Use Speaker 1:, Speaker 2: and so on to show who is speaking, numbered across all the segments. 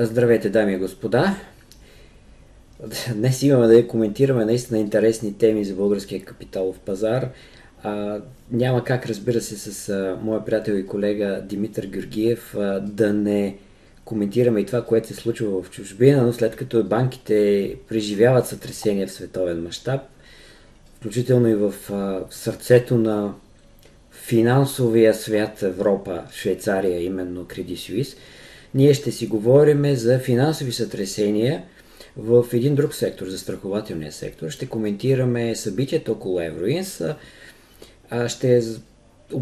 Speaker 1: Здравейте, дами и господа! Днес имаме да коментираме наистина интересни теми за българския капиталов пазар. А, няма как, разбира се, с а, моя приятел и колега Димитър Георгиев а, да не коментираме и това, което се случва в чужбина, но след като банките преживяват сътресения в световен мащаб, включително и в, а, сърцето на финансовия свят Европа, Швейцария, именно Credit Suisse, ние ще си говорим за финансови сътресения в един друг сектор, за страхователния сектор. Ще коментираме събитията около Евроинс. Ще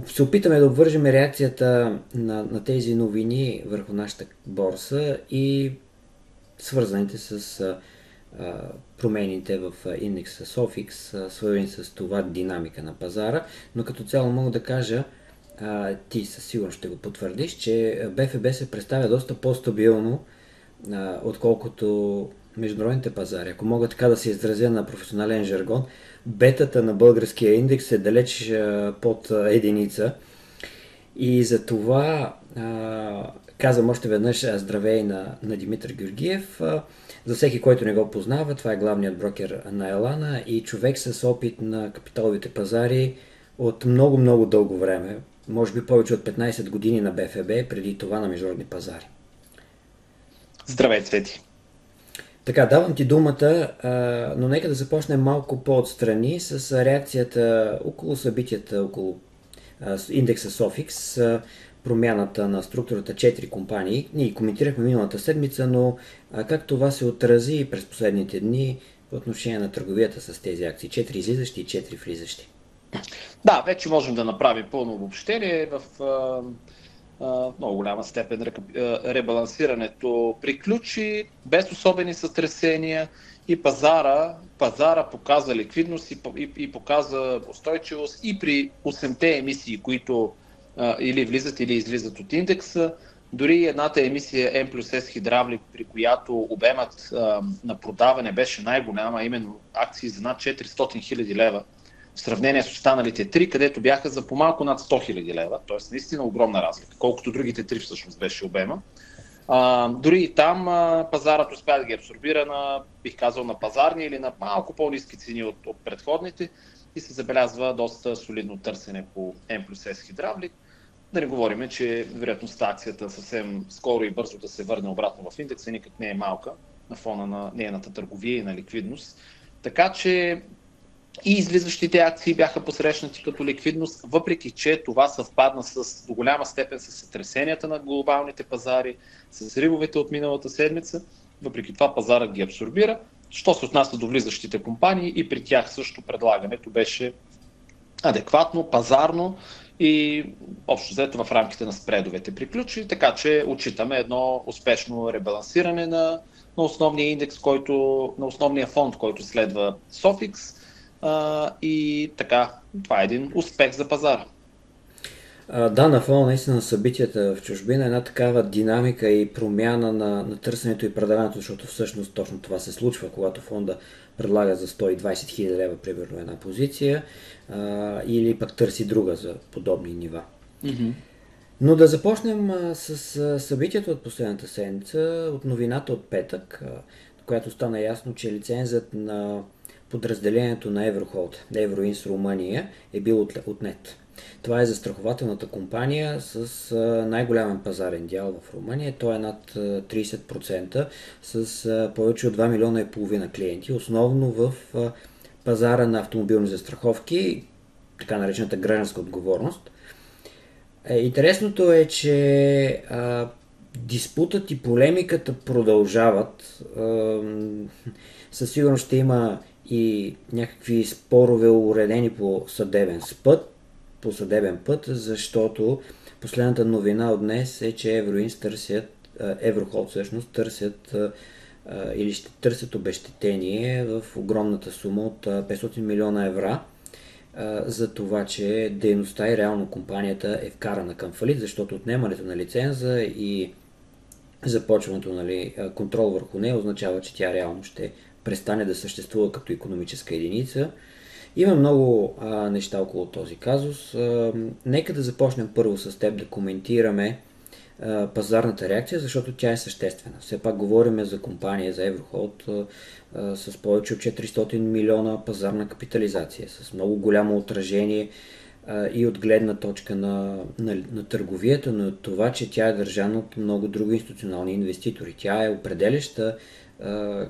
Speaker 1: се опитаме да обвържем реакцията на, на тези новини върху нашата борса и свързаните с промените в индекса Sofix, свързани с това динамика на пазара, но като цяло мога да кажа, а, ти със сигурност ще го потвърдиш, че БФБ се представя доста по-стабилно, а, отколкото международните пазари. Ако мога така да се изразя на професионален жаргон, бетата на българския индекс е далеч а, под а, единица. И за това а, казвам още веднъж здравей на, на Димитър Георгиев. За всеки, който не го познава, това е главният брокер на Елана и човек с опит на капиталовите пазари от много-много дълго време може би повече от 15 години на БФБ, преди това на международни пазари.
Speaker 2: Здравей, Цвети!
Speaker 1: Така, давам ти думата, но нека да започнем малко по-отстрани с реакцията около събитията, около индекса Sofix, промяната на структурата 4 компании. Ние коментирахме миналата седмица, но как това се отрази през последните дни по отношение на търговията с тези акции? 4 излизащи и 4 влизащи.
Speaker 2: Да, вече можем да направим пълно обобщение в а, а, много голяма степен ребалансирането приключи без особени сътресения и пазара, пазара показа ликвидност и, и, и показа устойчивост и при 8-те емисии, които а, или влизат или излизат от индекса. Дори едната емисия M плюс S хидравлик, при която обемът а, на продаване беше най-голяма, именно акции за над 400 000 лева, в сравнение с останалите три, където бяха за по-малко над 100 000 лева, т.е. наистина огромна разлика, колкото другите три всъщност беше обема. А, дори и там а, пазарът успя да ги абсорбира на, бих казал, на пазарни или на малко по-низки цени от, от предходните и се забелязва доста солидно търсене по M плюс S хидравлик. Да не говорим, че вероятността акцията съвсем скоро и бързо да се върне обратно в индекса никак не е малка на фона на нейната търговия и на ликвидност. Така че и излизащите акции бяха посрещнати като ликвидност, въпреки че това съвпадна с, до голяма степен с сътресенията на глобалните пазари, с ривовете от миналата седмица. Въпреки това пазарът ги абсорбира. Що се отнася до влизащите компании и при тях също предлагането беше адекватно, пазарно и общо взето в рамките на спредовете приключи, така че отчитаме едно успешно ребалансиране на, на основния индекс, който, на основния фонд, който следва Sofix а, и така, това е един успех за пазара.
Speaker 1: Да, на фона наистина на събитията в чужбина една такава динамика и промяна на, на търсенето и предаването, защото всъщност точно това се случва, когато фонда предлага за 120 000 лева, примерно, една позиция а, или пък търси друга за подобни нива. Mm-hmm. Но да започнем а, с а, събитието от последната седмица, от новината от петък, а, която стана ясно, че лицензът на подразделението на Еврохолд, Евроинс Румъния, е бил отнет. Това е застрахователната компания с най-голям пазарен дял в Румъния. Той е над 30% с повече от 2 милиона и половина клиенти, основно в пазара на автомобилни застраховки, така наречената гражданска отговорност. Е, интересното е, че диспутът и полемиката продължават. Със сигурност ще има и някакви спорове уредени по съдебен път, по съдебен път, защото последната новина от днес е, че Евроинс търсят, Еврохолд всъщност търсят или ще търсят обещетение в огромната сума от 500 милиона евро за това, че дейността и реално компанията е вкарана към фалит, защото отнемането на лиценза и започването нали, контрол върху нея означава, че тя реално ще престане да съществува като економическа единица. Има много а, неща около този казус. А, нека да започнем първо с теб да коментираме пазарната реакция, защото тя е съществена. Все пак говорим за компания, за Еврохолд с повече от 400 милиона пазарна капитализация, с много голямо отражение и от гледна точка на, на, на търговията, но от това, че тя е държана от много други институционални инвеститори. Тя е определяща а,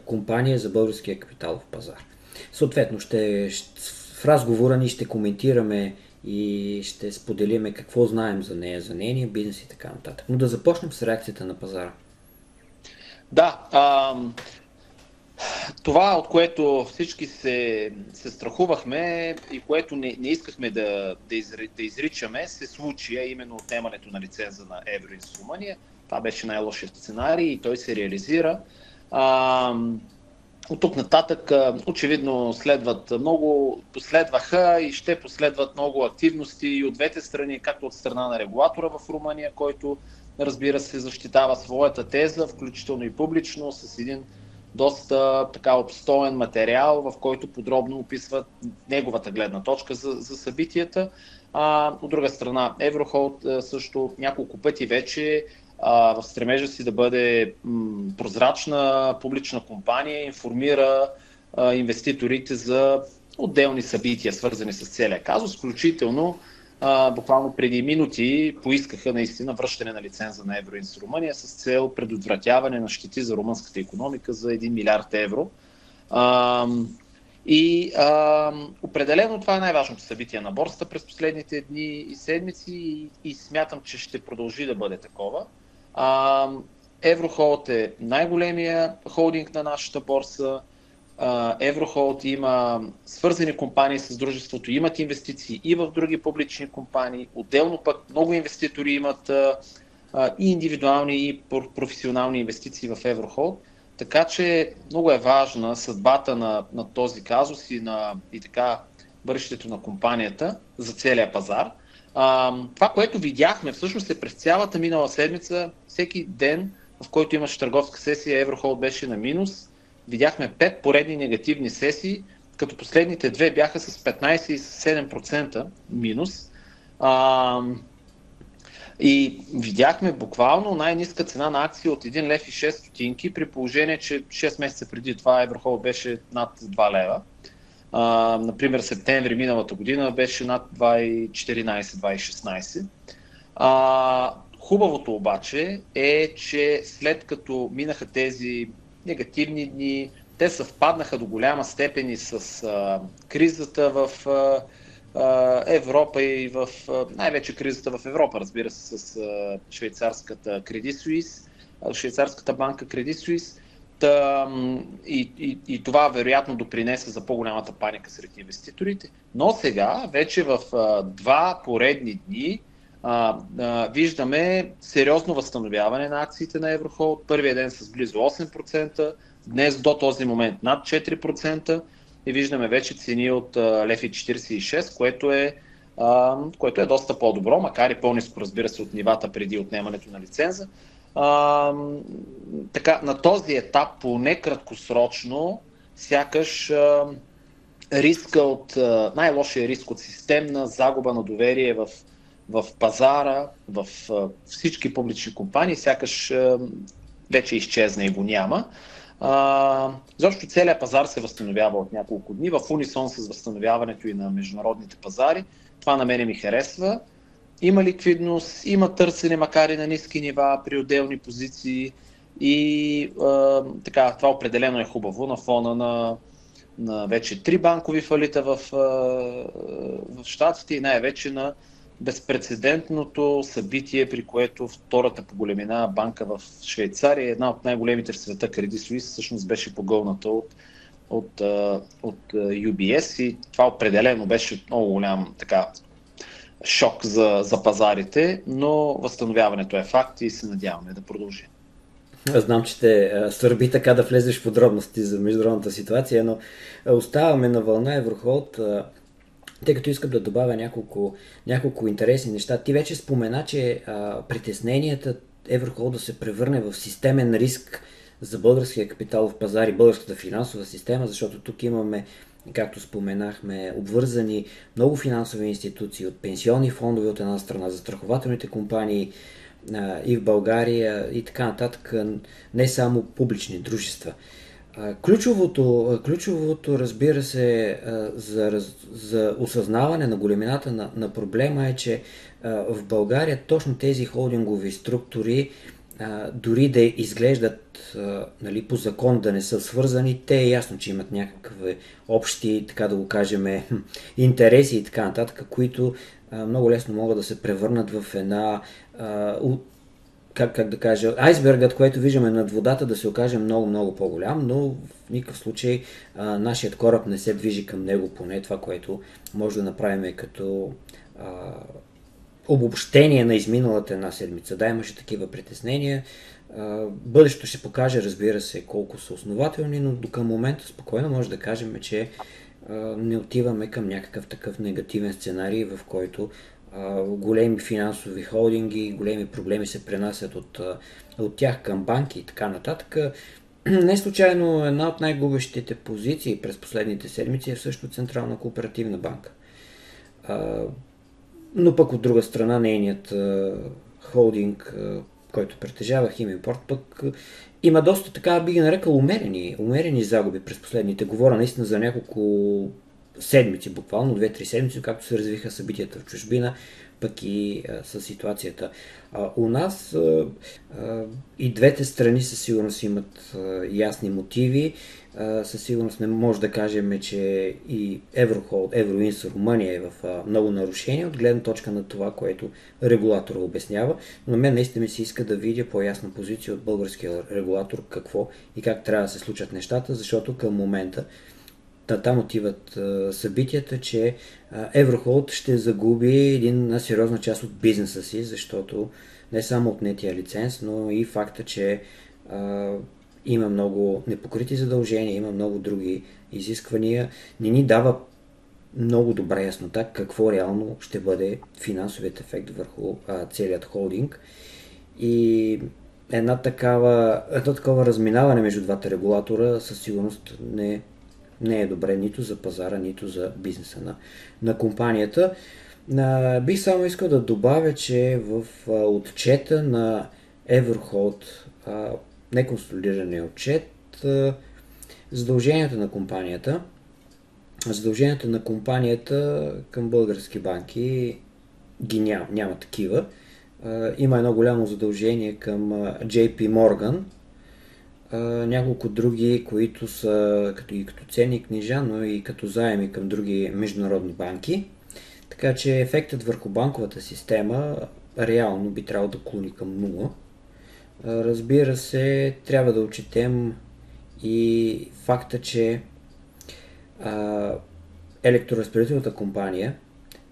Speaker 1: компания за българския капиталов пазар. Съответно, ще, в разговора ни ще коментираме и ще споделиме какво знаем за нея, за нейния бизнес и така нататък. Но да започнем с реакцията на пазара.
Speaker 2: Да, а, това, от което всички се, се страхувахме и което не, не искахме да, да, изри, да изричаме, се случи, а именно отнемането на лиценза на Евроинс Румъния. Това беше най-лошият сценарий и той се реализира. А, от тук нататък очевидно следват много, последваха и ще последват много активности и от двете страни, както от страна на регулатора в Румъния, който разбира се защитава своята теза, включително и публично, с един доста така обстоен материал, в който подробно описват неговата гледна точка за, за събитията. А, от друга страна, Еврохолд също няколко пъти вече а, в стремежа си да бъде м, прозрачна публична компания, информира а, инвеститорите за отделни събития, свързани с целия казус, включително а, буквално преди минути поискаха наистина връщане на лиценза на Евроинс Румъния с цел предотвратяване на щети за румънската економика за 1 милиард евро. А, и а, определено това е най-важното събитие на борста през последните дни и седмици и, и смятам, че ще продължи да бъде такова. А, Еврохолд е най-големия холдинг на нашата борса. Еврохолд има свързани компании с дружеството, имат инвестиции и в други публични компании. Отделно пък много инвеститори имат и индивидуални, и професионални инвестиции в Еврохолд. Така че много е важна съдбата на, на този казус и, на, и така бъдещето на компанията за целия пазар. Това, което видяхме всъщност е през цялата минала седмица, всеки ден, в който имаше търговска сесия, Еврохолд беше на минус видяхме 5 поредни негативни сесии, като последните две бяха с 15 и 7% минус. А, и видяхме буквално най-низка цена на акция от 1 лев и 6 стотинки, при положение, че 6 месеца преди това Еврохол беше над 2 лева. А, например, септември миналата година беше над 2,14-2,16. А, хубавото обаче е, че след като минаха тези негативни дни. Те съвпаднаха до голяма степен и с а, кризата в а, Европа и в най-вече кризата в Европа, разбира се, с швейцарската Credit Suisse, швейцарската банка Credit Suisse. Та, и, и, и това вероятно допринесе за по-голямата паника сред инвеститорите. Но сега, вече в а, два поредни дни, а, а, виждаме сериозно възстановяване на акциите на Еврохолд. Първия ден с близо 8%, днес до този момент над 4% и виждаме вече цени от лефи 46, което е, а, което е доста по-добро, макар и по-низко, разбира се, от нивата преди отнемането на лиценза. А, така, на този етап, поне краткосрочно, сякаш а, риска от, най-лошия риск от системна загуба на доверие в в пазара, в всички публични компании, сякаш вече изчезна и го няма. А, защото целият пазар се възстановява от няколко дни, в унисон с възстановяването и на международните пазари. Това на мене ми харесва. Има ликвидност, има търсене, макар и на ниски нива, при отделни позиции. И а, така, това определено е хубаво на фона на, на вече три банкови фалита в, в Штатите и най-вече на безпредседентното събитие, при което втората по големина банка в Швейцария, една от най-големите в света, Credit Suisse, всъщност беше погълната от, от, от UBS и това определено беше много голям така, шок за, за пазарите, но възстановяването е факт и се надяваме да продължи.
Speaker 1: Знам, че те сърби така да влезеш в подробности за международната ситуация, но оставаме на вълна Еврохолд тъй като искам да добавя няколко, няколко интересни неща. Ти вече спомена, че а, притесненията Еврохол да се превърне в системен риск за българския капиталов пазар и българската финансова система, защото тук имаме, както споменахме, обвързани много финансови институции от пенсионни фондове от една страна, застрахователните компании, и в България и така нататък, не само публични дружества. Ключовото, ключовото разбира се, за, за осъзнаване на големината на, на проблема е, че в България точно тези холдингови структури, дори да изглеждат нали, по закон да не са свързани, те е ясно, че имат някакви общи, така да го кажем, интереси и така нататък, които много лесно могат да се превърнат в една как, как да кажа, айсбергът, който виждаме над водата, да се окаже много, много по-голям, но в никакъв случай а, нашият кораб не се движи към него, поне това, което може да направим като а, обобщение на изминалата една седмица. Да, имаше такива притеснения. Бъдещето ще покаже, разбира се, колко са основателни, но до към момента спокойно може да кажем, че не отиваме към някакъв такъв негативен сценарий, в който големи финансови холдинги, големи проблеми се пренасят от, от тях към банки и така нататък. Не случайно една от най-губещите позиции през последните седмици е също Централна кооперативна банка. Но пък от друга страна нейният холдинг, който притежава Химимпорт, пък има доста така, би ги нарекал, умерени, умерени загуби през последните. Говоря наистина за няколко седмици, буквално 2-3 седмици, както се развиха събитията в чужбина, пък и а, с ситуацията. А, у нас а, а, и двете страни със сигурност имат а, ясни мотиви. А, със сигурност не може да кажем, че и Еврохолд, Евроинс Румъния е в а, много нарушения от гледна точка на това, което регулатора обяснява. Но мен наистина ми се иска да видя по-ясна позиция от българския регулатор какво и как трябва да се случат нещата, защото към момента там отиват събитията, че Еврохолд ще загуби една сериозна част от бизнеса си, защото не само отнетия лиценз, но и факта, че а, има много непокрити задължения, има много други изисквания, не ни дава много добра яснота какво реално ще бъде финансовият ефект върху а, целият холдинг. И една такава, едно такова разминаване между двата регулатора със сигурност не не е добре нито за пазара, нито за бизнеса на, на компанията. А, бих само искал да добавя, че в а, отчета на Everhold, а, неконсолидирания отчет, а, задълженията на компанията, задълженията на компанията към български банки ги няма, няма такива. А, има едно голямо задължение към JP Morgan, няколко други, които са като и като ценни книжа, но и като заеми към други международни банки. Така че ефектът върху банковата система реално би трябвало да клони към нула. Разбира се, трябва да отчетем и факта, че а, електроразпределителната компания,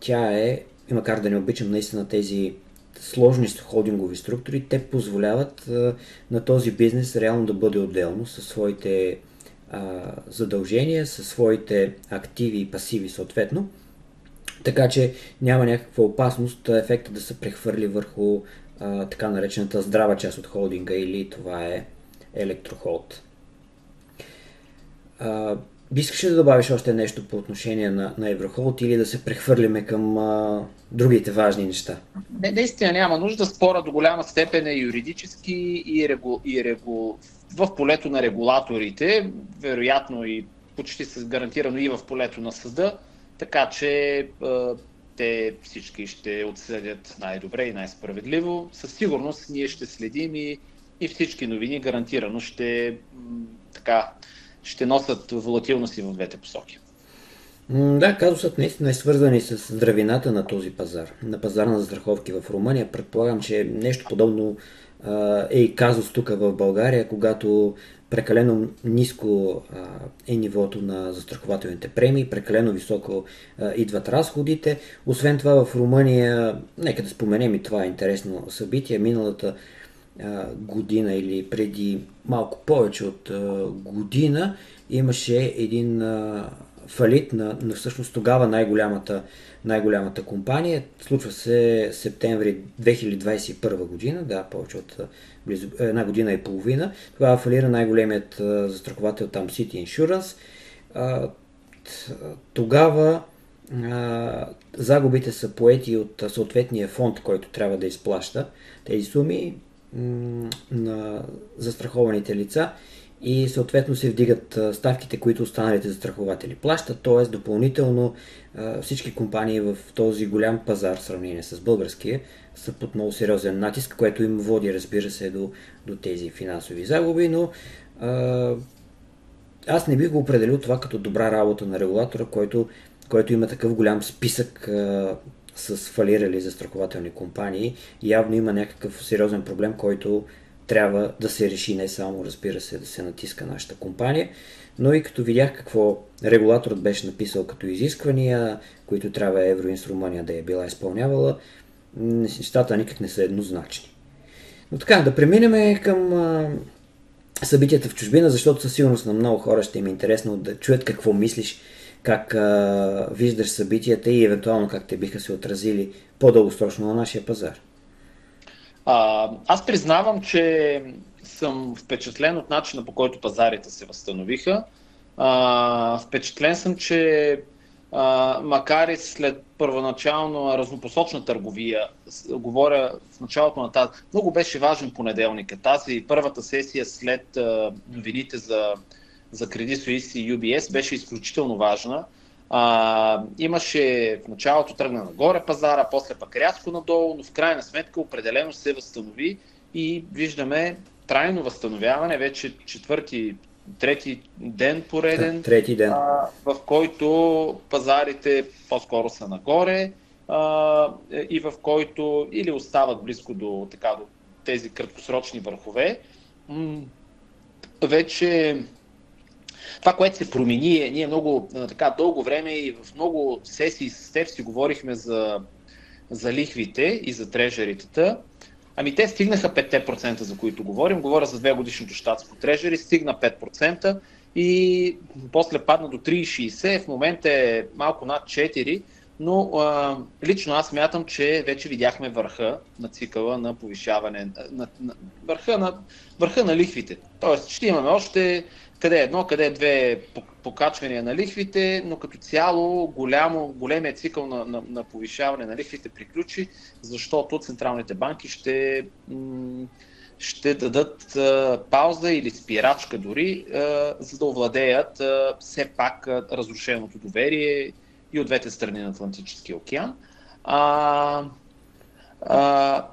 Speaker 1: тя е, и макар да не обичам наистина тези сложни холдингови структури, те позволяват на този бизнес реално да бъде отделно със своите задължения, със своите активи и пасиви съответно. Така че няма някаква опасност ефекта да се прехвърли върху а, така наречената здрава част от холдинга или това е електрохолд. Искаш ли да добавиш още нещо по отношение на, на Еврохолд или да се прехвърлиме към а, другите важни неща?
Speaker 2: Не, наистина няма нужда. Спора до голяма степен е юридически и, регу, и регу, в полето на регулаторите, вероятно и почти се гарантирано и в полето на съда, така че а, те всички ще отсъдят най-добре и най-справедливо. Със сигурност ние ще следим и, и всички новини гарантирано ще така ще носят волатилност и в двете посоки.
Speaker 1: Да, казусът наистина е свързан и с здравината на този пазар, на пазара на застраховки в Румъния. Предполагам, че нещо подобно е и казус тук в България, когато прекалено ниско е нивото на застрахователните премии, прекалено високо идват разходите. Освен това в Румъния, нека да споменем и това е интересно събитие, миналата година или преди малко повече от година имаше един фалит на, на всъщност тогава най-голямата, най-голямата компания. Случва се септември 2021 година, да, повече от близо, една година и половина. Тогава фалира най-големият застраховател там City Insurance. Тогава загубите са поети от съответния фонд, който трябва да изплаща тези суми на застрахованите лица и съответно се вдигат ставките, които останалите застрахователи плащат, т.е. допълнително всички компании в този голям пазар в сравнение с българския са под много сериозен натиск, което им води, разбира се, до, до тези финансови загуби, но аз не бих го определил това като добра работа на регулатора, който, който има такъв голям списък с фалирали застрахователни компании. Явно има някакъв сериозен проблем, който трябва да се реши не само, разбира се, да се натиска нашата компания, но и като видях какво регулаторът беше написал като изисквания, които трябва Евроинструмания да е била изпълнявала, нещата никак не са еднозначни. Но така, да преминем към събитията в чужбина, защото със сигурност на много хора ще им е интересно да чуят какво мислиш, как а, виждаш събитията и евентуално как те биха се отразили по-дългосрочно на нашия пазар.
Speaker 2: А, аз признавам, че съм впечатлен от начина по който пазарите се възстановиха. А, впечатлен съм, че а, макар и след първоначално разнопосочна търговия, говоря в началото на тази, много беше важен понеделник. Тази първата сесия след а, новините за, за Credit Suisse и UBS беше изключително важна. А, имаше в началото тръгна нагоре пазара, после пък рязко надолу, но в крайна сметка определено се възстанови и виждаме трайно възстановяване, вече четвърти, трети ден пореден,
Speaker 1: трети ден. А,
Speaker 2: в който пазарите по-скоро са нагоре а, и в който или остават близко до, така, до тези краткосрочни върхове. М- вече това, което се промени е, ние много така дълго време и в много сесии с теб си говорихме за, за лихвите и за трежеритата. Ами те стигнаха 5% за които говорим. Говоря за две годишното щатско трежери, стигна 5% и после падна до 3,60, в момента е малко над 4%, но а, лично аз мятам, че вече видяхме върха на цикъла на повишаване, на, на, върха, на, върха на лихвите. Тоест ще имаме още къде е едно, къде е две покачвания на лихвите, но като цяло голямо, големия цикъл на, на, на повишаване на лихвите приключи, защото централните банки ще, ще дадат пауза или спирачка дори, за да овладеят все пак разрушеното доверие и от двете страни на Атлантическия океан. А, а,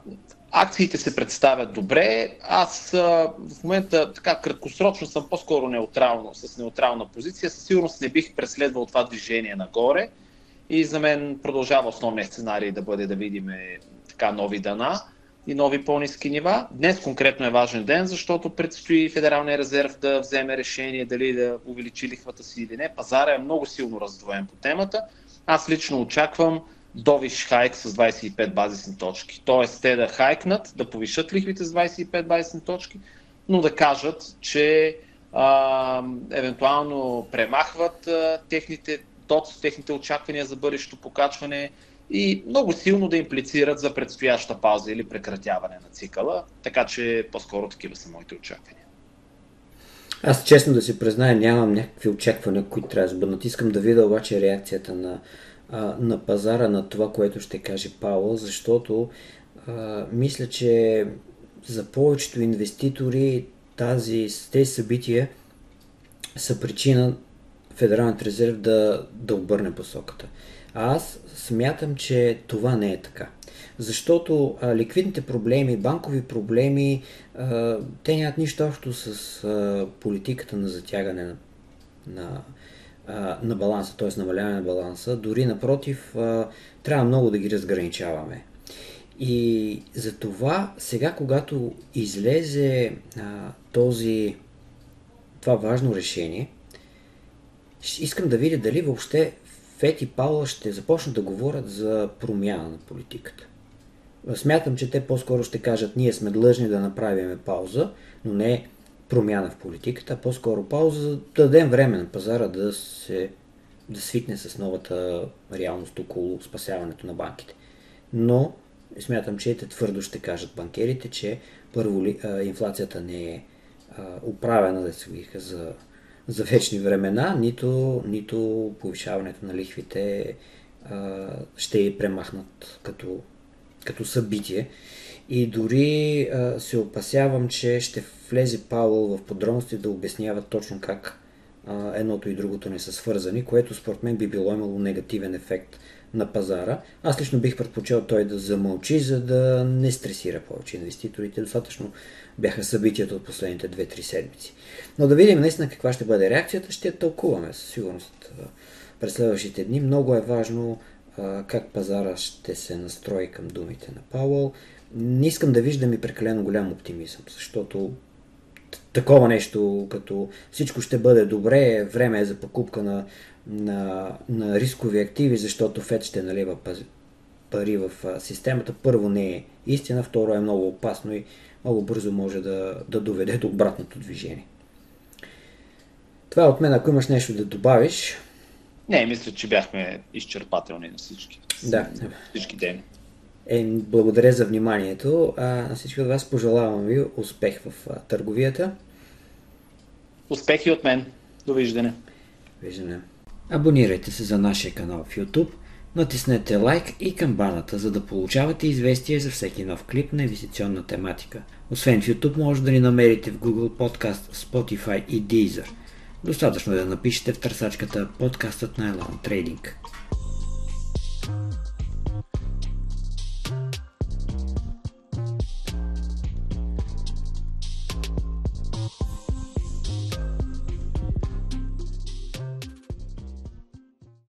Speaker 2: Акциите се представят добре. Аз а, в момента така краткосрочно съм по-скоро неутрално, с неутрална позиция. Със сигурност не бих преследвал това движение нагоре. И за мен продължава основният сценарий да бъде да видим така нови дана и нови по-низки нива. Днес конкретно е важен ден, защото предстои Федералния резерв да вземе решение дали да увеличи лихвата си или не. Пазара е много силно раздвоен по темата. Аз лично очаквам довиш хайк с 25 базисни точки. Тоест те да хайкнат, да повишат лихвите с 25 базисни точки, но да кажат, че а, евентуално премахват а, техните ТОЦ, техните очаквания за бъдещо покачване и много силно да имплицират за предстояща пауза или прекратяване на цикъла, така че по-скоро такива са моите очаквания.
Speaker 1: Аз честно да си призная, нямам някакви очаквания, които трябва да бъдат. Искам да видя обаче реакцията на, а, на пазара на това, което ще каже Пауъл, защото а, мисля, че за повечето инвеститори тази, тези събития са причина Федералният резерв да, да обърне посоката. А аз смятам, че това не е така. Защото а, ликвидните проблеми, банкови проблеми, а, те нямат нищо общо с а, политиката на затягане на, на на баланса, т.е. намаляване на баланса. Дори напротив, трябва много да ги разграничаваме. И за това сега, когато излезе този, това важно решение, искам да видя дали въобще Фет и Паула ще започнат да говорят за промяна на политиката. Смятам, че те по-скоро ще кажат, ние сме длъжни да направим пауза, но не промяна в политиката, по-скоро пауза, за да дадем време на пазара да се да свикне с новата реалност около спасяването на банките. Но смятам, че те твърдо ще кажат банкерите, че първо ли, а, инфлацията не е а, управена, да се виха за, за вечни времена, нито, нито повишаването на лихвите а, ще премахнат като, като събитие. И дори а, се опасявам, че ще влезе Пауъл в подробности да обяснява точно как а, едното и другото не са свързани, което според мен би било имало негативен ефект на пазара. Аз лично бих предпочел той да замълчи, за да не стресира повече инвеститорите. Достатъчно бяха събитията от последните 2-3 седмици. Но да видим наистина каква ще бъде реакцията, ще тълкуваме със сигурност през следващите дни. Много е важно а, как пазара ще се настрои към думите на Пауъл. Не искам да виждам и прекалено голям оптимизъм, защото такова нещо, като всичко ще бъде добре, време е за покупка на, на, на рискови активи, защото ФЕД ще налива пари в системата. Първо не е истина, второ е много опасно и много бързо може да, да доведе до обратното движение. Това е от мен. Ако имаш нещо да добавиш.
Speaker 2: Не, мисля, че бяхме изчерпателни на всички.
Speaker 1: Да.
Speaker 2: Всички теми.
Speaker 1: Е, благодаря за вниманието. А, на всички от вас пожелавам ви успех в а, търговията.
Speaker 2: Успехи от мен. Довиждане.
Speaker 1: Виждане. Абонирайте се за нашия канал в YouTube, натиснете лайк и камбаната, за да получавате известия за всеки нов клип на инвестиционна тематика. Освен в YouTube, може да ни намерите в Google Podcast, Spotify и Deezer. Достатъчно е да напишете в търсачката подкастът на Elon Trading.